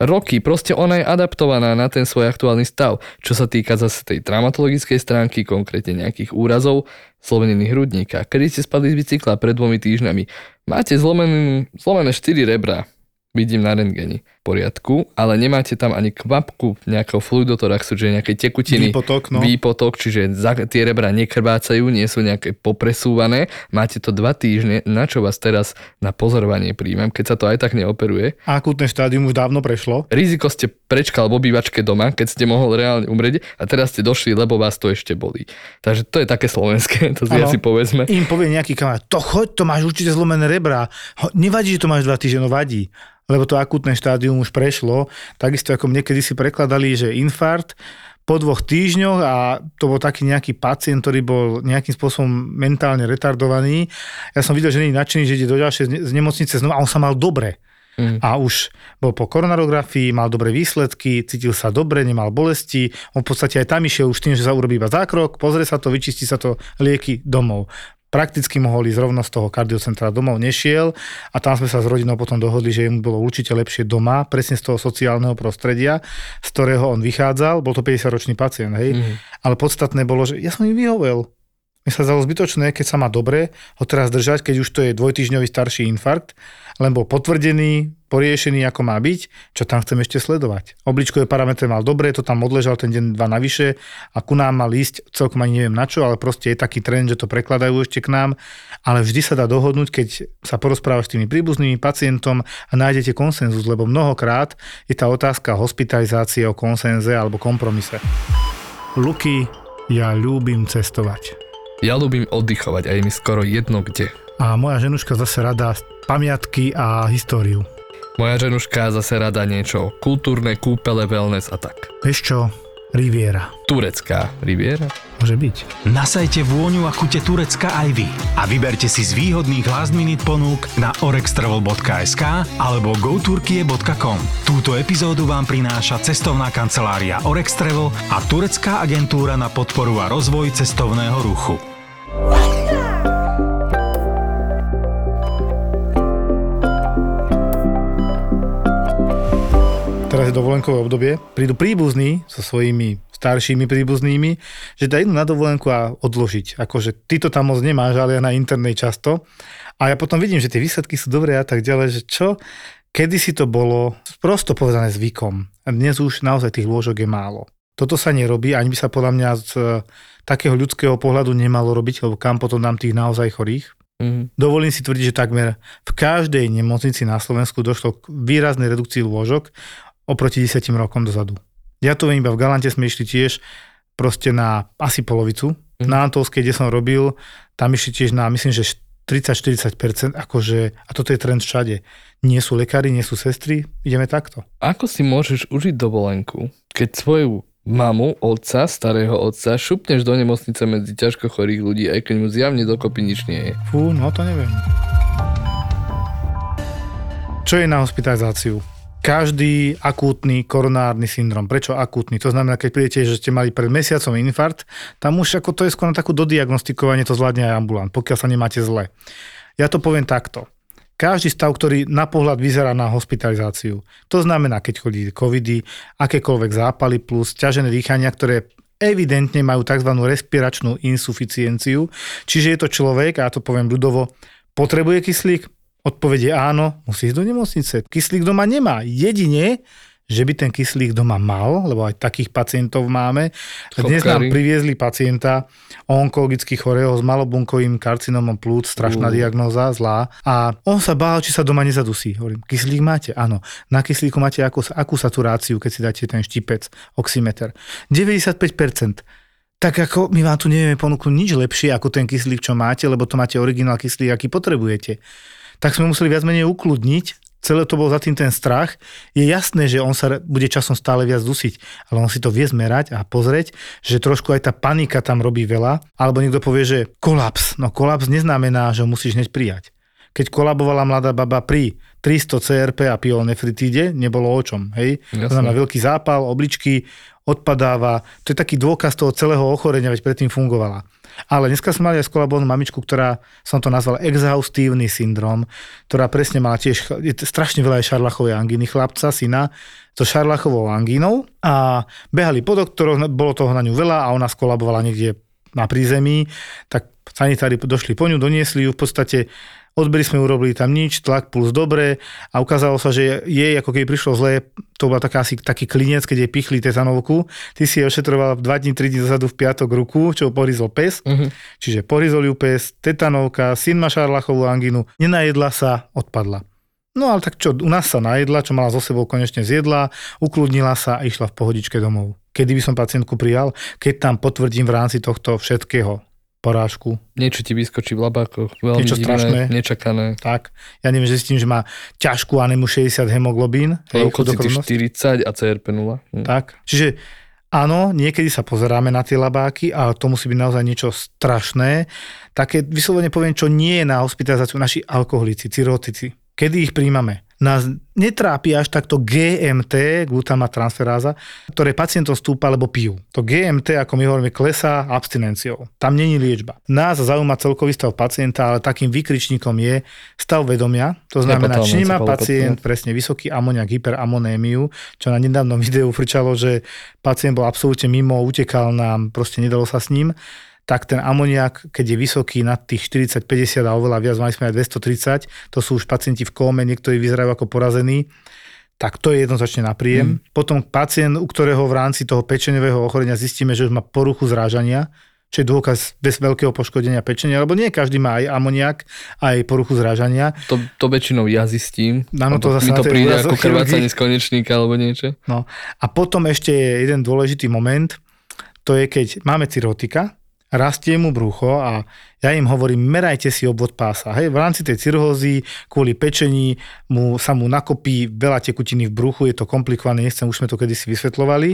S4: Roky, proste ona je adaptovaná na ten svoj aktuálny stav. Čo sa týka zase tej traumatologickej stránky, konkrétne nejakých úrazov, zlomených hrudníka. Kedy ste spadli z bicykla pred dvomi týždňami, máte zlomenú, zlomené 4 rebra, vidím na rentgeni, v poriadku, ale nemáte tam ani kvapku nejakého fluidotoraxu, čiže nejakej tekutiny,
S3: Výpotok, no.
S4: výpotok, čiže za, tie rebra nekrvácajú, nie sú nejaké popresúvané, máte to dva týždne, na čo vás teraz na pozorovanie príjmem, keď sa to aj tak neoperuje.
S3: Akútne štádium už dávno prešlo.
S4: Riziko ste prečkal v obývačke doma, keď ste mohol reálne umrieť a teraz ste došli, lebo vás to ešte bolí. Takže to je také slovenské, to si asi povedzme.
S3: Im povie nejaký kamarát, to choď, to máš určite zlomené rebra. Nevadí, že to máš dva týždne, no vadí. Lebo to akútne štádium už prešlo. Takisto ako mne kedy si prekladali, že infarkt po dvoch týždňoch a to bol taký nejaký pacient, ktorý bol nejakým spôsobom mentálne retardovaný. Ja som videl, že nie je nadšený, že ide do ďalšej z nemocnice znova a on sa mal dobre.
S4: Mm.
S3: A už bol po koronarografii, mal dobré výsledky, cítil sa dobre, nemal bolesti. On v podstate aj tam išiel už tým, že sa urobí iba zákrok, pozrie sa to, vyčistí sa to, lieky domov. Prakticky mohol ísť rovno z toho kardiocentra domov, nešiel a tam sme sa s rodinou potom dohodli, že mu bolo určite lepšie doma, presne z toho sociálneho prostredia, z ktorého on vychádzal. Bol to 50-ročný pacient, hej.
S4: Mhm.
S3: Ale podstatné bolo, že ja som im vyhovel. Mi sa zdalo zbytočné, keď sa má dobre, ho teraz držať, keď už to je dvojtyžňový starší infarkt, len bol potvrdený, poriešený, ako má byť, čo tam chcem ešte sledovať. Obličkové parametre mal dobre, to tam odležal ten deň, dva navyše a ku nám mal ísť, celkom ani neviem na čo, ale proste je taký trend, že to prekladajú ešte k nám, ale vždy sa dá dohodnúť, keď sa porozprávaš s tými príbuznými pacientom a nájdete konsenzus, lebo mnohokrát je tá otázka hospitalizácie o konsenze alebo kompromise. Luky, ja ľúbim cestovať.
S4: Ja ľúbim oddychovať a je mi skoro jedno kde.
S3: A moja ženuška zase rada pamiatky a históriu.
S4: Moja ženuška zase rada niečo kultúrne, kúpele, wellness a tak.
S3: Vieš čo? Riviera.
S4: Turecká riviera?
S3: Môže byť.
S5: Nasajte vôňu a chute Turecka aj vy a vyberte si z výhodných last minute ponúk na orextravel.sk alebo goturkie.com. Túto epizódu vám prináša cestovná kancelária Orex Travel a turecká agentúra na podporu a rozvoj cestovného ruchu.
S3: Teraz je dovolenkové obdobie. Prídu príbuzní so svojimi staršími príbuznými, že dá idú na dovolenku a odložiť. Akože ty to tam moc nemáš, ale ja na internej často. A ja potom vidím, že tie výsledky sú dobré a tak ďalej, že čo? Kedy si to bolo prosto povedané zvykom. A dnes už naozaj tých lôžok je málo. Toto sa nerobí, ani by sa podľa mňa z e, takého ľudského pohľadu nemalo robiť, lebo kam potom dám tých naozaj chorých.
S4: Mhm.
S3: Dovolím si tvrdiť, že takmer v každej nemocnici na Slovensku došlo k výraznej redukcii lôžok oproti 10 rokom dozadu. Ja to viem, iba v Galante sme išli tiež proste na asi polovicu.
S4: Mhm.
S3: Na Antolskej, kde som robil, tam išli tiež na, myslím, že 30-40%, akože, a toto je trend všade. Nie sú lekári, nie sú sestry, ideme takto.
S4: Ako si môžeš užiť dovolenku, keď svoju mamu, otca, starého otca šupneš do nemocnice medzi ťažko chorých ľudí, aj keď mu zjavne dokopy nič nie je.
S3: Fú, no to neviem. Čo je na hospitalizáciu? Každý akútny koronárny syndrom. Prečo akútny? To znamená, keď prídete, že ste mali pred mesiacom infarkt, tam už ako to je skôr na takú dodiagnostikovanie, to zvládne aj ambulant, pokiaľ sa nemáte zle. Ja to poviem takto. Každý stav, ktorý na pohľad vyzerá na hospitalizáciu. To znamená, keď chodí covidy, akékoľvek zápaly plus ťažené dýchania, ktoré evidentne majú tzv. respiračnú insuficienciu, čiže je to človek, a ja to poviem ľudovo, potrebuje kyslík? Odpovede áno, musí ísť do nemocnice. Kyslík doma nemá. Jedine, že by ten kyslík doma mal, lebo aj takých pacientov máme. Dnes nám priviezli pacienta onkologicky chorého s malobunkovým karcinomom plúc, strašná diagnóza, zlá. A on sa bál, či sa doma nezadusí. Hovorím, kyslík máte? Áno. Na kyslíku máte akú, akú saturáciu, keď si dáte ten štipec, oximeter? 95%. Tak ako my vám tu nevieme ponúknuť nič lepšie ako ten kyslík, čo máte, lebo to máte originál kyslík, aký potrebujete. Tak sme museli viac menej ukludniť, celé to bol za tým ten strach. Je jasné, že on sa bude časom stále viac dusiť, ale on si to vie zmerať a pozrieť, že trošku aj tá panika tam robí veľa. Alebo niekto povie, že kolaps. No kolaps neznamená, že ho musíš hneď prijať. Keď kolabovala mladá baba pri 300 CRP a piolnefritíde, nebolo o čom. Hej? To
S4: Jasné.
S3: znamená veľký zápal, obličky, odpadáva. To je taký dôkaz toho celého ochorenia, veď predtým fungovala. Ale dneska sme mali aj skolabovanú mamičku, ktorá, som to nazval exhaustívny syndrom, ktorá presne mala tiež, je to strašne veľa aj šarlachovej angíny chlapca, syna, so šarlachovou angínou a behali po doktoroch, bolo toho na ňu veľa a ona skolabovala niekde na prízemí, tak sanitári došli po ňu, doniesli ju v podstate Odbery sme urobili tam nič, tlak, puls dobre a ukázalo sa, že jej ako keby prišlo zle, to bola taká asi taký klinec, keď jej pichli tetanovku. Ty si jej ošetroval 2 dní, 3 dní dozadu v piatok ruku, čo porizol pes.
S4: Mhm.
S3: Čiže porizol ju pes, tetanovka, syn má šarlachovú angínu, nenajedla sa, odpadla. No ale tak čo, u nás sa najedla, čo mala so sebou konečne zjedla, ukludnila sa a išla v pohodičke domov. Kedy by som pacientku prijal? Keď tam potvrdím v rámci tohto všetkého porážku,
S4: Niečo ti vyskočí v labákoch, veľmi
S3: Niečo
S4: divné,
S3: strašné.
S4: nečakané.
S3: tak. Ja neviem, že zistím, že má ťažkú anemu 60 hemoglobín.
S4: Leukocity
S3: chudokrvnosť.
S4: 40 a CRP 0. Hm.
S3: Tak. Čiže áno, niekedy sa pozeráme na tie labáky, ale to musí byť naozaj niečo strašné. Také vyslovene poviem, čo nie je na hospitalizáciu naši alkoholici, cirhotici. Kedy ich príjmame? Nás netrápi až takto GMT, glutamat transferáza, ktoré pacientom stúpa, lebo pijú. To GMT, ako my hovoríme, klesá abstinenciou. Tam není liečba. Nás zaujíma celkový stav pacienta, ale takým výkričníkom je stav vedomia. To znamená, či nemá pacient presne vysoký amoniak, hyperamonémiu, čo na nedávnom videu fričalo, že pacient bol absolútne mimo, utekal nám, proste nedalo sa s ním tak ten amoniak, keď je vysoký nad tých 40-50 a oveľa viac, mali sme aj 230, to sú už pacienti v kóme, niektorí vyzerajú ako porazení, tak to je jednoznačne na príjem. Mm. Potom pacient, u ktorého v rámci toho pečeňového ochorenia zistíme, že už má poruchu zrážania, čo je dôkaz bez veľkého poškodenia pečenia, lebo nie každý má aj amoniak, aj poruchu zrážania.
S4: To, to väčšinou ja zistím.
S3: Áno, to zase
S4: mi to príde ako krvácanie z konečníka alebo niečo.
S3: No. A potom ešte je jeden dôležitý moment, to je, keď máme cirhotika, rastie mu brucho a ja im hovorím, merajte si obvod pása. Hej, v rámci tej cirhózy, kvôli pečení, mu, sa mu nakopí veľa tekutiny v bruchu, je to komplikované, nechcem, už sme to kedysi vysvetľovali.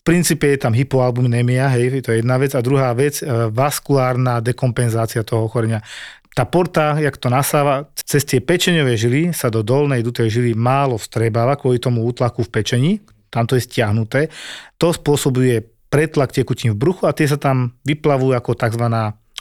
S3: V princípe je tam hypoalbuminémia, hej, to je jedna vec. A druhá vec, e, vaskulárna dekompenzácia toho ochorenia. Tá porta, jak to nasáva, cez tie pečeňové žily sa do dolnej dutej žily málo vstrebáva kvôli tomu útlaku v pečení, tam to je stiahnuté. To spôsobuje pretlak tekutín v bruchu a tie sa tam vyplavujú ako tzv.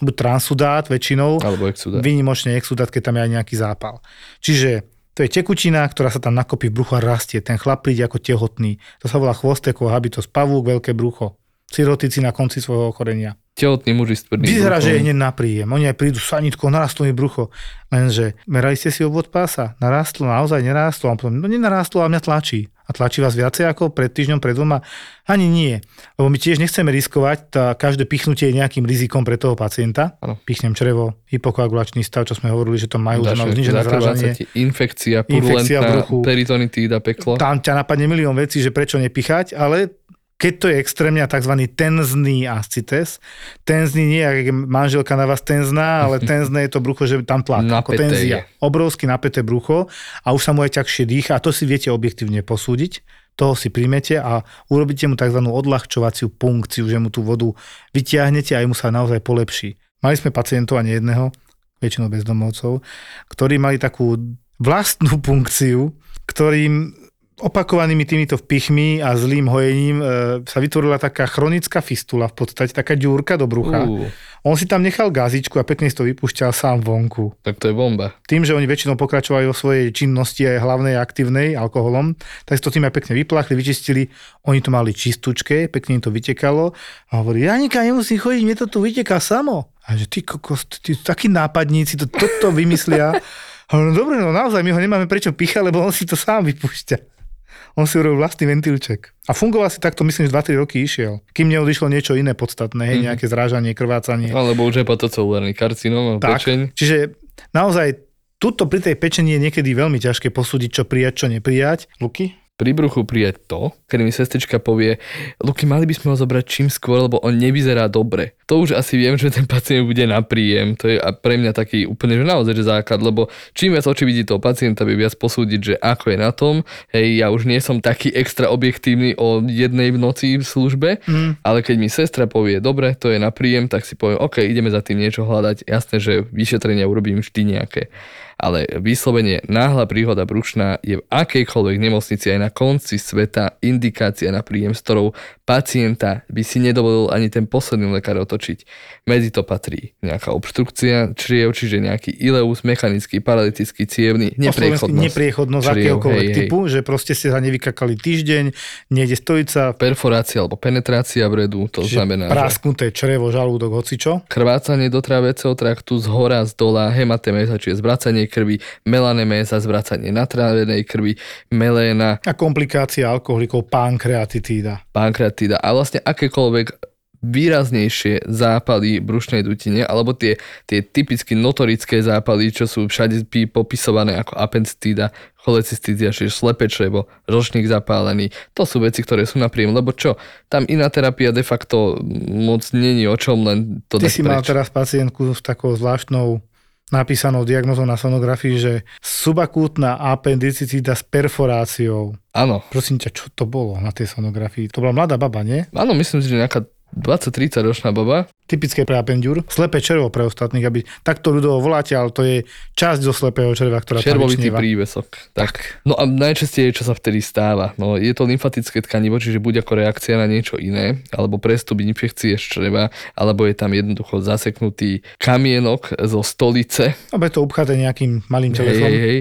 S3: buď transudát väčšinou,
S4: Alebo exudát.
S3: Výnimočne exudát, keď tam je aj nejaký zápal. Čiže to je tekutina, ktorá sa tam nakopí v bruchu a rastie. Ten chlap príde ako tehotný. To sa volá chvostekov, habitus, pavúk, veľké brucho. Cirotici na konci svojho ochorenia.
S4: Tehotný muži s tvrdým
S3: Vyzerá, že je hneď na príjem. Oni aj prídu, sanitko, narastlo mi brucho. Lenže, merali ste si obvod pása? Narastlo, naozaj nerástlo. A potom, no nenarástlo a mňa tlačí. A tlačí vás viacej ako pred týždňom, pred dvoma? Ani nie. Lebo my tiež nechceme riskovať, tá, každé pichnutie je nejakým rizikom pre toho pacienta.
S4: Áno.
S3: Pichnem črevo, hypokoagulačný stav, čo sme hovorili, že to majú, že majú znižené
S4: ti infekcia,
S3: Infekcia
S4: purulentná,
S3: bruchu.
S4: peritonitída, peklo.
S3: Tam ťa napadne milión vecí, že prečo nepichať, ale keď to je extrémne tzv. tenzný ascites, tenzný nie je, manželka na vás tenzná, ale tenzné je to brucho, že tam tlak, ako tenzia.
S4: je.
S3: Obrovsky napäté brucho a už sa mu aj ťažšie dýcha a to si viete objektívne posúdiť. Toho si príjmete a urobíte mu tzv. odľahčovaciu punkciu, že mu tú vodu vyťahnete a mu sa naozaj polepší. Mali sme pacientov a nie jedného, väčšinou bezdomovcov, ktorí mali takú vlastnú punkciu, ktorým opakovanými týmito vpichmi a zlým hojením e, sa vytvorila taká chronická fistula, v podstate taká ďúrka do brucha.
S4: Ú,
S3: On si tam nechal gazičku a pekne si to vypúšťal sám vonku.
S4: tak to je bomba.
S3: Tým, že oni väčšinou pokračovali vo svojej činnosti aj hlavnej aktívnej alkoholom, tak si to tým aj pekne vyplachli, vyčistili. Oni to mali čistúčke, pekne im to vytekalo a hovorí, ja nikam nemusím chodiť, mne to tu vyteká samo. A že ty kokos, ty, takí nápadníci to toto vymyslia. Hovorím, no dobre, no naozaj, my ho nemáme prečo píchať, lebo on si to sám vypúšťa. On si urobil vlastný ventilček. A fungoval si takto, myslím, že 2-3 roky išiel. Kým neodišlo niečo iné podstatné, hej, nejaké zrážanie, krvácanie.
S4: Alebo už hepatocelulárny karcinóm,
S3: Tak,
S4: pečeň.
S3: čiže naozaj tuto pri tej pečení je niekedy veľmi ťažké posúdiť, čo prijať, čo neprijať. Luky?
S4: Pri bruchu prijať to, keď mi sestrička povie, Luky, mali by sme ho zobrať čím skôr, lebo on nevyzerá dobre. To už asi viem, že ten pacient bude na príjem. To je pre mňa taký úplne, že naozaj že základ, lebo čím viac oči vidí toho pacienta, by viac posúdiť, že ako je na tom. Hej, ja už nie som taký extra objektívny o jednej v noci v službe,
S3: Mm.
S4: ale keď mi sestra povie, dobre, to je na príjem, tak si poviem, OK, ideme za tým niečo hľadať. Jasné, že vyšetrenia urobím vždy nejaké. Ale vyslovene náhla príhoda brušná je v akejkoľvek nemocnici aj na konci sveta indikácia na príjem, s ktorou pacienta by si nedovolil ani ten posledný lekár otočiť. Medzi to patrí nejaká obštrukcia čriev, čiže nejaký ileus, mechanický, paralytický, cievný, nepriechodnosť.
S3: nepriechodnosť akéhokoľvek
S4: hej, hej.
S3: typu, že proste ste sa nevykakali týždeň, nejde stojiť sa,
S4: Perforácia alebo penetrácia vredu, to
S3: čiže
S4: znamená,
S3: prasknuté črevo, žalúdok, hocičo.
S4: krvácanie do tráveceho traktu z hora, z dola, hematéméza, čiže zvracanie krvi, melanéméza, zvracanie natrávenej krvi, meléna,
S3: A komplikácia alkoholikov, pankreatitída.
S4: pankreatída a vlastne akékoľvek výraznejšie zápaly brušnej dutine, alebo tie, tie typicky notorické zápaly, čo sú všade popisované ako appendictída, cholecystídia, čiže slepé črevo, ročník zapálený. To sú veci, ktoré sú na príjem, lebo čo? Tam iná terapia de facto moc není o čom, len to
S3: Ty si mal
S4: preč.
S3: teraz pacientku s takou zvláštnou napísanou diagnozou na sonografii, že subakútna appendicitída s perforáciou.
S4: Áno,
S3: Prosím ťa, čo to bolo na tej sonografii? To bola mladá baba, nie?
S4: áno, myslím si, že nejaká 20-30 ročná baba,
S3: Typické pre apendiur. Slepé červo pre ostatných, aby takto ľudovo voláte, ale to je časť zo slepého červa, ktorá tam
S4: červovitý
S3: vyčnieva.
S4: prívesok. Tak. No a najčastejšie, čo sa vtedy stáva, no je to lymfatické tkanivo, čiže buď ako reakcia na niečo iné, alebo prestup infekcie z čreva, alebo je tam jednoducho zaseknutý kamienok zo stolice,
S3: je to upchaté nejakým malým
S4: hej,
S3: telesom.
S4: hej, hej.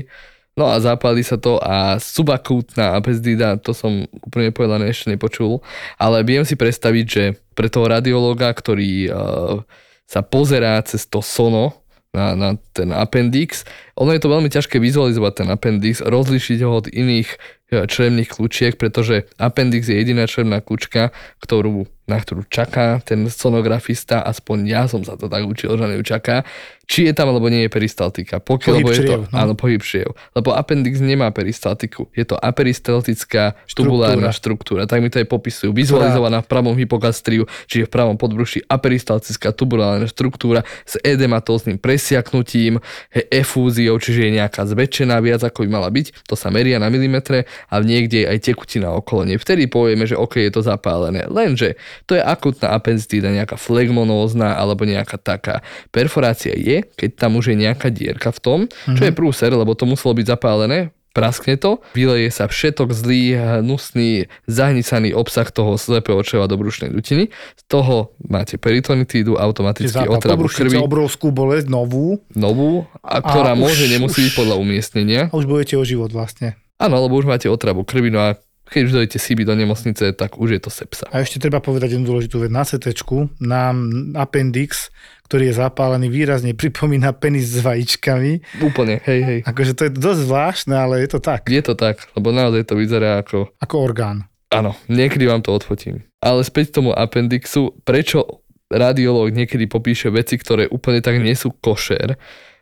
S4: No a zapáli sa to a subakútna apesdida, to som úplne povedané ešte nepočul, ale viem si predstaviť, že pre toho radiológa, ktorý uh, sa pozerá cez to sono na, na ten appendix, ono je to veľmi ťažké vizualizovať ten appendix, rozlišiť ho od iných črevných kľúčiek, pretože appendix je jediná črevná kľúčka, ktorú, na ktorú čaká ten sonografista, aspoň ja som sa to tak učil, že na ňu čaká, či je tam alebo nie je peristaltika. Pokiaľ
S3: Pohyb
S4: je to,
S3: no.
S4: áno, pohyb čriev. Lebo appendix nemá peristaltiku. Je to aperistaltická tubulárna štruktúra. Tak mi to aj popisujú. Vizualizovaná v pravom hypogastriu, čiže v pravom podbruši aperistaltická tubulárna štruktúra s edematóznym presiaknutím, he, efúziou, čiže je nejaká zväčšená viac ako by mala byť. To sa meria na milimetre a niekde je aj tekutina okolo nej. Vtedy povieme, že OK, je to zapálené. Lenže to je akutná appenditída, nejaká flegmonózna alebo nejaká taká. Perforácia je, keď tam už je nejaká dierka v tom, čo je prúser, lebo to muselo byť zapálené, praskne to, vyleje sa všetok zlý, hnusný, zahnisaný obsah toho slepého čreva do brušnej dutiny. Z toho máte peritonitídu, automaticky otravu krvi,
S3: obrovskú bolesť, novú
S4: novú, a ktorá
S3: A už-
S4: môže nemusí byť
S3: už-
S4: podľa umiestnenia.
S3: a už budete o život vlastne.
S4: Áno, lebo už máte otravu krvi, no a keď už dojdete síby do nemocnice, tak už je to sepsa.
S3: A ešte treba povedať jednu dôležitú vec. Na CT nám appendix, ktorý je zapálený, výrazne pripomína penis s vajíčkami.
S4: Úplne, hej, hej.
S3: Akože to je dosť zvláštne, ale je to tak.
S4: Je to tak, lebo naozaj to vyzerá ako
S3: Ako orgán.
S4: Áno, niekedy vám to odfotím. Ale späť k tomu appendixu, prečo radiológ niekedy popíše veci, ktoré úplne tak nie sú košer,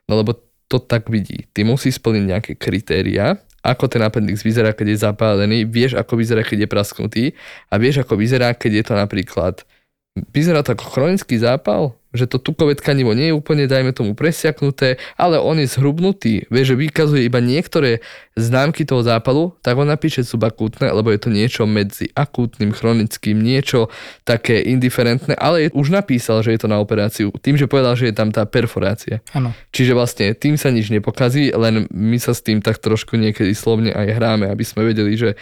S4: no lebo to tak vidí. Ty musí splniť nejaké kritéria, ako ten appendix vyzerá, keď je zapálený, vieš, ako vyzerá, keď je prasknutý a vieš, ako vyzerá, keď je to napríklad Vyzerá to ako chronický zápal, že to tukové tkanivo nie je úplne, dajme tomu, presiaknuté, ale on je zhrubnutý, vie, že vykazuje iba niektoré známky toho zápalu, tak on napíše subakútne, lebo je to niečo medzi akútnym, chronickým, niečo také indiferentné, ale je, už napísal, že je to na operáciu, tým, že povedal, že je tam tá perforácia.
S3: Áno.
S4: Čiže vlastne tým sa nič nepokazí, len my sa s tým tak trošku niekedy slovne aj hráme, aby sme vedeli, že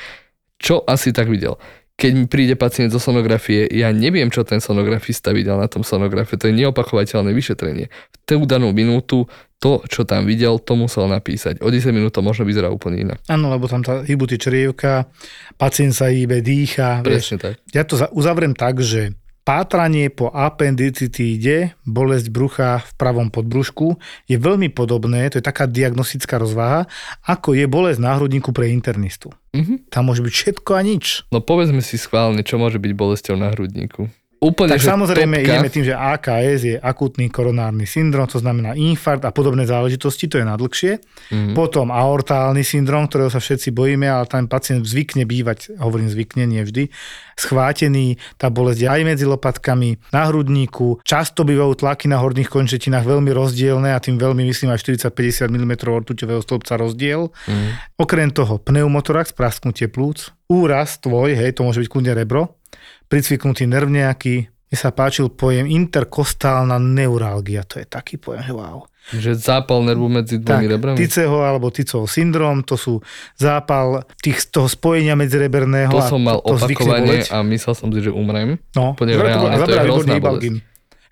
S4: čo asi tak videl. Keď mi príde pacient zo sonografie, ja neviem, čo ten sonografista videl na tom sonografe. To je neopakovateľné vyšetrenie. V tú danú minútu to, čo tam videl, to musel napísať. O 10 minút to možno vyzerá úplne inak.
S3: Áno, lebo tam tá hýbu tie črievka, pacient sa hýbe, dýcha.
S4: Presne
S3: Vieš.
S4: tak.
S3: Ja to za- uzavriem tak, že pátranie po appendicitíde, bolesť brucha v pravom podbrušku, je veľmi podobné, to je taká diagnostická rozvaha, ako je bolesť na hrudníku pre internistu.
S4: Mhm.
S3: Tam môže byť všetko a nič.
S4: No povedzme si schválne, čo môže byť bolesťou na hrudníku. Úplne,
S3: Tak samozrejme
S4: topka,
S3: ideme tým, že AKS je akutný koronárny syndrom, to znamená infarkt a podobné záležitosti, to je na dlhšie.
S4: Mhm.
S3: Potom aortálny syndrom, ktorého sa všetci bojíme, ale ten pacient zvykne bývať, hovorím zvykne, nie vždy, schvátený, tá bolesť aj medzi lopatkami, na hrudníku, často bývajú tlaky na horných končetinách veľmi rozdielne a tým veľmi myslím aj 40-50 mm ortuťového stĺpca rozdiel.
S4: Mhm.
S3: Okrem toho pneumotorax, prasknutie plúc, úraz tvoj, hej, to môže byť kľudne rebro, pricviknutý nerv nejaký, mne sa páčil pojem interkostálna neuralgia, to je taký pojem, wow.
S4: Že zápal nervu medzi dvomi rebrami.
S3: Ticeho alebo Ticov syndrom, to sú zápal tých, toho spojenia medzireberného.
S4: To som mal
S3: to, to
S4: opakovanie a myslel som si, že umrem.
S3: No,
S4: reálne, to je hrozná bolesť.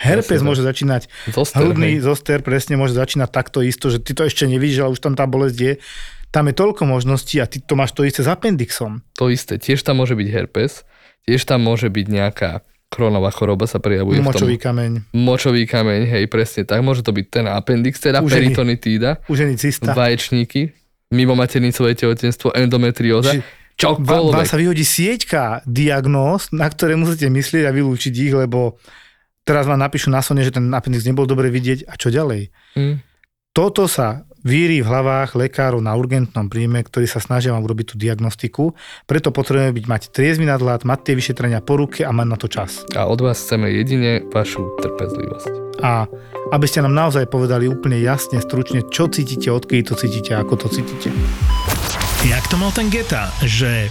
S3: Herpes
S4: tak.
S3: môže začínať,
S4: Zoster,
S3: hrudný
S4: hej.
S3: zoster presne môže začínať takto isto, že ty to ešte nevidíš, ale už tam tá bolesť je. Tam je toľko možností a ty to máš to isté s appendixom.
S4: To isté. Tiež tam môže byť herpes, tiež tam môže byť nejaká chronová choroba sa prejavuje
S3: Močový
S4: v tom.
S3: kameň,
S4: Močový kameň, hej, presne tak. Môže to byť ten appendix, teda
S3: Už je-
S4: peritonitída,
S3: užený cysta.
S4: vaječníky, mimo maternicové tehotenstvo, endometrióza,
S3: Či- Vám, vám
S4: čokoľvek.
S3: sa vyhodí sieťka diagnóz, na ktoré musíte myslieť a vylúčiť ich, lebo teraz vám napíšu na sone, že ten appendix nebol dobre vidieť a čo ďalej.
S4: Hm.
S3: Toto sa víri v hlavách lekárov na urgentnom príjme, ktorí sa snažia vám urobiť tú diagnostiku. Preto potrebujeme byť mať triezvy nadhľad, mať tie vyšetrenia po ruke a mať na to čas.
S4: A od vás chceme jedine vašu trpezlivosť.
S3: A aby ste nám naozaj povedali úplne jasne, stručne, čo cítite, odkedy to cítite, ako to cítite.
S5: Jak to mal ten Geta, že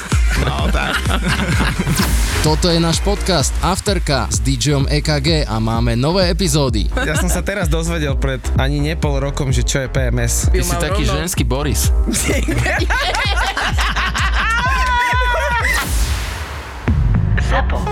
S6: No tak.
S7: Toto je náš podcast Afterka s DJom EKG a máme nové epizódy.
S6: Ja som sa teraz dozvedel pred ani ne pol rokom, že čo je PMS.
S8: Ty si taký ženský Boris.
S1: ZAPO.